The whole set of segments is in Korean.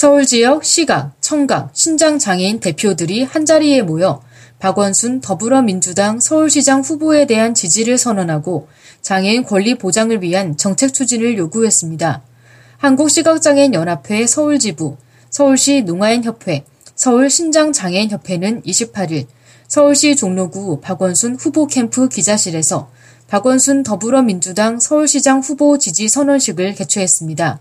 서울 지역 시각, 청각, 신장 장애인 대표들이 한자리에 모여 박원순 더불어민주당 서울시장 후보에 대한 지지를 선언하고 장애인 권리 보장을 위한 정책 추진을 요구했습니다. 한국시각장애인연합회 서울지부, 서울시 농아인협회, 서울신장장애인협회는 28일 서울시 종로구 박원순 후보 캠프 기자실에서 박원순 더불어민주당 서울시장 후보 지지 선언식을 개최했습니다.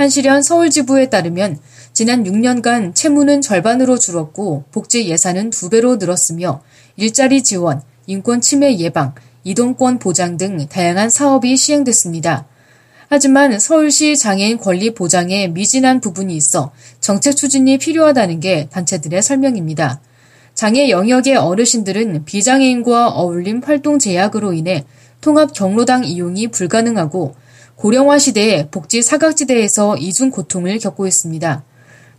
한시련 서울지부에 따르면 지난 6년간 채무는 절반으로 줄었고 복지 예산은 두 배로 늘었으며 일자리 지원, 인권 침해 예방, 이동권 보장 등 다양한 사업이 시행됐습니다. 하지만 서울시 장애인 권리 보장에 미진한 부분이 있어 정책 추진이 필요하다는 게 단체들의 설명입니다. 장애 영역의 어르신들은 비장애인과 어울림 활동 제약으로 인해 통합 경로당 이용이 불가능하고 고령화 시대에 복지 사각지대에서 이중 고통을 겪고 있습니다.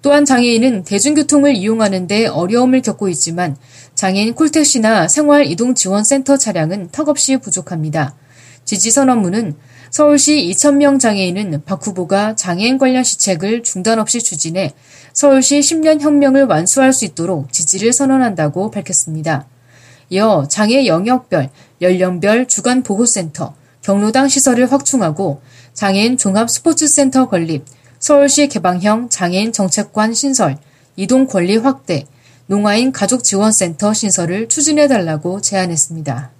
또한 장애인은 대중교통을 이용하는데 어려움을 겪고 있지만 장애인 콜택시나 생활이동지원센터 차량은 턱없이 부족합니다. 지지선언문은 서울시 2,000명 장애인은 박 후보가 장애인 관련 시책을 중단 없이 추진해 서울시 10년 혁명을 완수할 수 있도록 지지를 선언한다고 밝혔습니다. 이어 장애 영역별, 연령별 주간 보호센터, 경로당 시설을 확충하고 장애인 종합 스포츠센터 건립, 서울시 개방형 장애인 정책관 신설, 이동 권리 확대, 농아인 가족지원센터 신설을 추진해달라고 제안했습니다.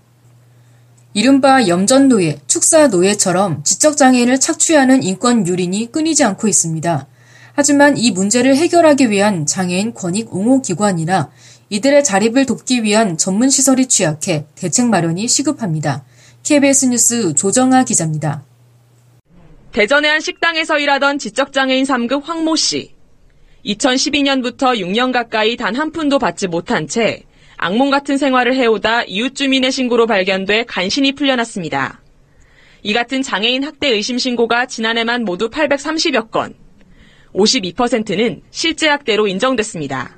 이른바 염전노예, 축사노예처럼 지적장애인을 착취하는 인권 유린이 끊이지 않고 있습니다. 하지만 이 문제를 해결하기 위한 장애인 권익 옹호 기관이나 이들의 자립을 돕기 위한 전문 시설이 취약해 대책 마련이 시급합니다. KBS 뉴스 조정아 기자입니다. 대전의 한 식당에서 일하던 지적장애인 3급 황모 씨. 2012년부터 6년 가까이 단 한 푼도 받지 못한 채 악몽 같은 생활을 해오다 이웃 주민의 신고로 발견돼 간신히 풀려났습니다. 이 같은 장애인 학대 의심 신고가 지난해만 모두 830여 건, 52%는 실제 학대로 인정됐습니다.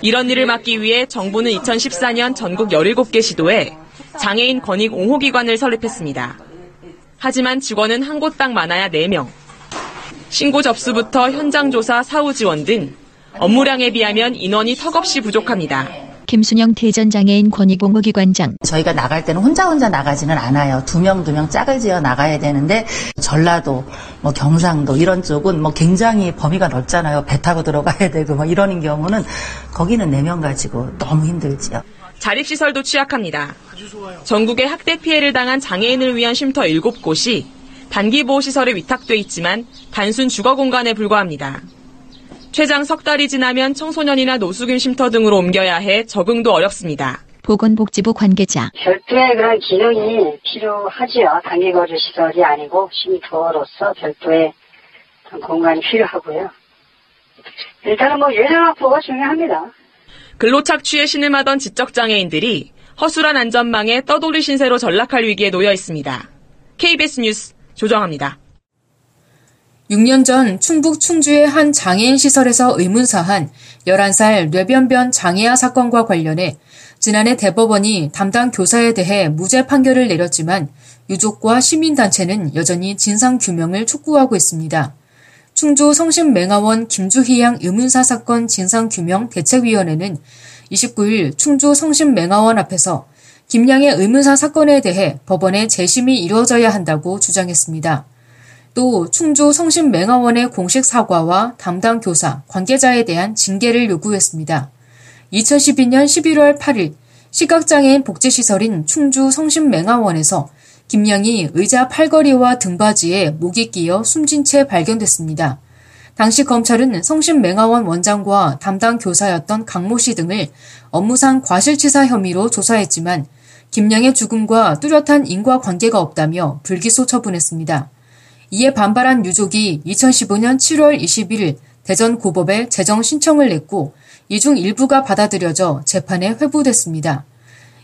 이런 일을 막기 위해 정부는 2014년 전국 17개 시도에 장애인 권익 옹호기관을 설립했습니다. 하지만 직원은 한 곳당 많아야 4명. 신고 접수부터 현장 조사, 사후 지원 등 업무량에 비하면 인원이 턱없이 부족합니다. 김순영 대전장애인 권익공호기관장. 저희가 나갈 때는 혼자 혼자 나가지는 않아요. 두 명 두 명 짝을 지어 나가야 되는데 전라도, 뭐 경상도 이런 쪽은 뭐 굉장히 범위가 넓잖아요. 배 타고 들어가야 되고 뭐 이러는 경우는 거기는 네 명 가지고 너무 힘들지요. 자립시설도 취약합니다. 전국에 학대 피해를 당한 장애인을 위한 쉼터 7곳이 단기보호시설에 위탁돼 있지만 단순 주거 공간에 불과합니다. 최장 석 달이 지나면 청소년이나 노숙인 쉼터 등으로 옮겨야 해 적응도 어렵습니다. 보건복지부 관계자. 별도의 그런 기능이 필요하지요. 단기거주 시설이 아니고 쉼터로서 별도의 공간이 필요하고요. 일단은 뭐 예전 확보가 중요합니다. 근로 착취에 신음하던 지적장애인들이 허술한 안전망에 떠돌이 신세로 전락할 위기에 놓여 있습니다. KBS 뉴스 조정합니다. 6년 전 충북 충주의 한 장애인 시설에서 의문사한 11살 뇌변변 장애아 사건과 관련해 지난해 대법원이 담당 교사에 대해 무죄 판결을 내렸지만 유족과 시민단체는 여전히 진상 규명을 촉구하고 있습니다. 충주 성심맹아원 김주희양 의문사 사건 진상규명 대책위원회는 29일 충주 성심맹아원 앞에서 김양의 의문사 사건에 대해 법원에 재심이 이루어져야 한다고 주장했습니다. 또 충주 성심맹아원의 공식 사과와 담당 교사, 관계자에 대한 징계를 요구했습니다. 2012년 11월 8일 시각장애인 복지시설인 충주 성심맹아원에서 김양이 의자 팔걸이와 등받이에 목이 끼어 숨진 채 발견됐습니다. 당시 검찰은 성심맹아원 원장과 담당 교사였던 강모 씨 등을 업무상 과실치사 혐의로 조사했지만 김양의 죽음과 뚜렷한 인과 관계가 없다며 불기소 처분했습니다. 이에 반발한 유족이 2015년 7월 21일 대전 고법에 재정 신청을 냈고 이 중 일부가 받아들여져 재판에 회부됐습니다.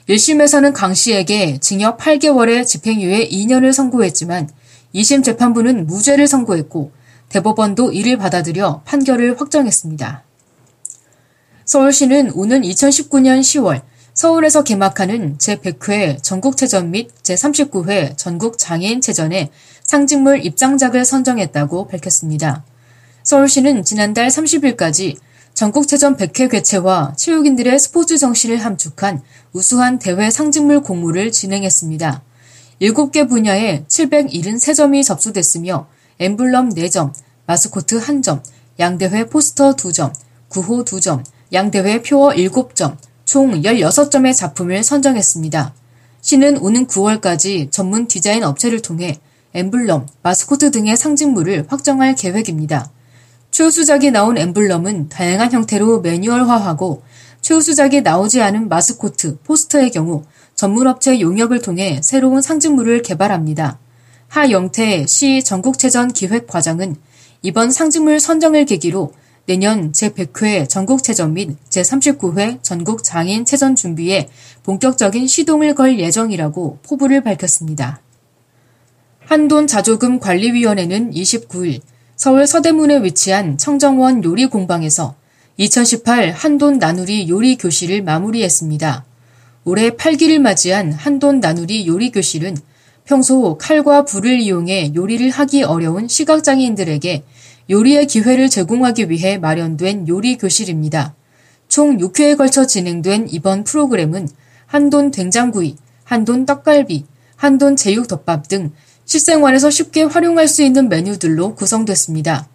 1심에서는 강 씨에게 징역 8개월에 집행유예 2년을 선고했지만 2심 재판부는 무죄를 선고했고 대법원도 이를 받아들여 판결을 확정했습니다. 서울시는 오는 2019년 10월 서울에서 개막하는 제100회 전국체전 및 제39회 전국장애인체전에 상징물 입장작을 선정했다고 밝혔습니다. 서울시는 지난달 30일까지 전국체전 100회 개최와 체육인들의 스포츠 정신을 함축한 우수한 대회 상징물 공모를 진행했습니다. 7개 분야에 773점이 접수됐으며 엠블럼 4점, 마스코트 1점, 양대회 포스터 2점, 구호 2점, 양대회 표어 7점, 총 16점의 작품을 선정했습니다. 시는 오는 9월까지 전문 디자인 업체를 통해 엠블럼, 마스코트 등의 상징물을 확정할 계획입니다. 최우수작이 나온 엠블럼은 다양한 형태로 매뉴얼화하고 최우수작이 나오지 않은 마스코트, 포스터의 경우 전문업체 용역을 통해 새로운 상징물을 개발합니다. 하영태 시 전국체전 기획과장은 이번 상징물 선정을 계기로 내년 제100회 전국체전 및 제39회 전국장애인체전 준비에 본격적인 시동을 걸 예정이라고 포부를 밝혔습니다. 한돈자조금관리위원회는 29일 서울 서대문에 위치한 청정원 요리 공방에서 2018 한돈 나누리 요리 교실을 마무리했습니다. 올해 8기를 맞이한 한돈 나누리 요리 교실은 평소 칼과 불을 이용해 요리를 하기 어려운 시각장애인들에게 요리의 기회를 제공하기 위해 마련된 요리 교실입니다. 총 6회에 걸쳐 진행된 이번 프로그램은 한돈 된장구이, 한돈 떡갈비, 한돈 제육덮밥 등 실생활에서 쉽게 활용할 수 있는 메뉴들로 구성됐습니다.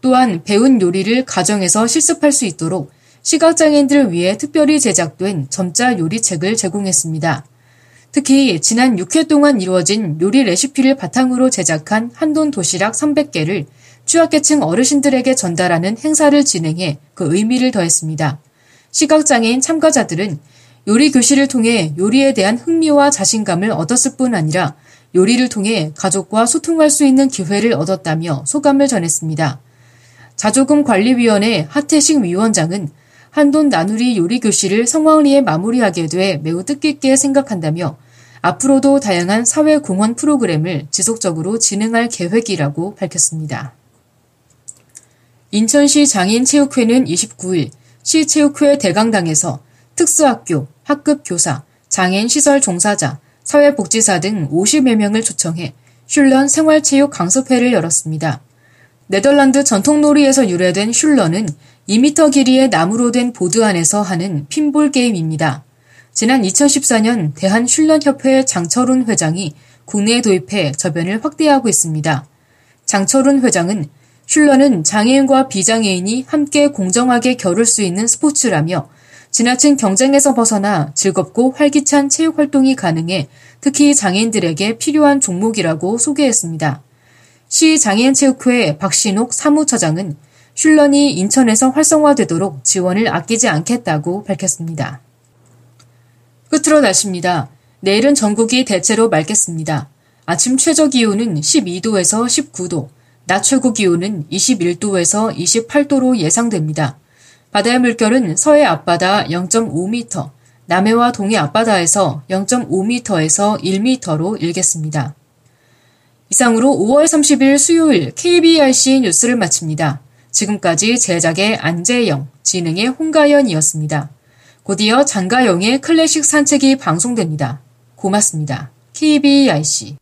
또한 배운 요리를 가정에서 실습할 수 있도록 시각장애인들을 위해 특별히 제작된 점자 요리책을 제공했습니다. 특히 지난 6회 동안 이루어진 요리 레시피를 바탕으로 제작한 한돈 도시락 300개를 취약계층 어르신들에게 전달하는 행사를 진행해 그 의미를 더했습니다. 시각장애인 참가자들은 요리 교실을 통해 요리에 대한 흥미와 자신감을 얻었을 뿐 아니라 요리를 통해 가족과 소통할 수 있는 기회를 얻었다며 소감을 전했습니다. 자조금관리위원회 하태식 위원장은 한돈 나누리 요리 교실을 성황리에 마무리하게 돼 매우 뜻깊게 생각한다며 앞으로도 다양한 사회 공헌 프로그램을 지속적으로 진행할 계획이라고 밝혔습니다. 인천시 장인체육회는 29일 시체육회 대강당에서 특수학교, 학급 교사, 장애인 시설 종사자, 사회복지사 등 50여 명을 초청해 슐런 생활체육 강습회를 열었습니다. 네덜란드 전통놀이에서 유래된 슐런은 2m 길이의 나무로 된 보드 안에서 하는 핀볼 게임입니다. 지난 2014년 대한슐런협회 장철훈 회장이 국내에 도입해 저변을 확대하고 있습니다. 장철훈 회장은 슐런은 장애인과 비장애인이 함께 공정하게 겨룰 수 있는 스포츠라며 지나친 경쟁에서 벗어나 즐겁고 활기찬 체육 활동이 가능해 특히 장애인들에게 필요한 종목이라고 소개했습니다. 시 장애인체육회 박신옥 사무처장은 슐런이 인천에서 활성화되도록 지원을 아끼지 않겠다고 밝혔습니다. 끝으로 날씨입니다. 내일은 전국이 대체로 맑겠습니다. 아침 최저 기온은 12도에서 19도, 낮 최고 기온은 21도에서 28도로 예상됩니다. 바다의 물결은 서해 앞바다 0.5m, 남해와 동해 앞바다에서 0.5m에서 1m로 일겠습니다. 이상으로 5월 30일 수요일 KBRC 뉴스를 마칩니다. 지금까지 제작의 안재영, 진행의 홍가연이었습니다. 곧이어 장가영의 클래식 산책이 방송됩니다. 고맙습니다. KBRC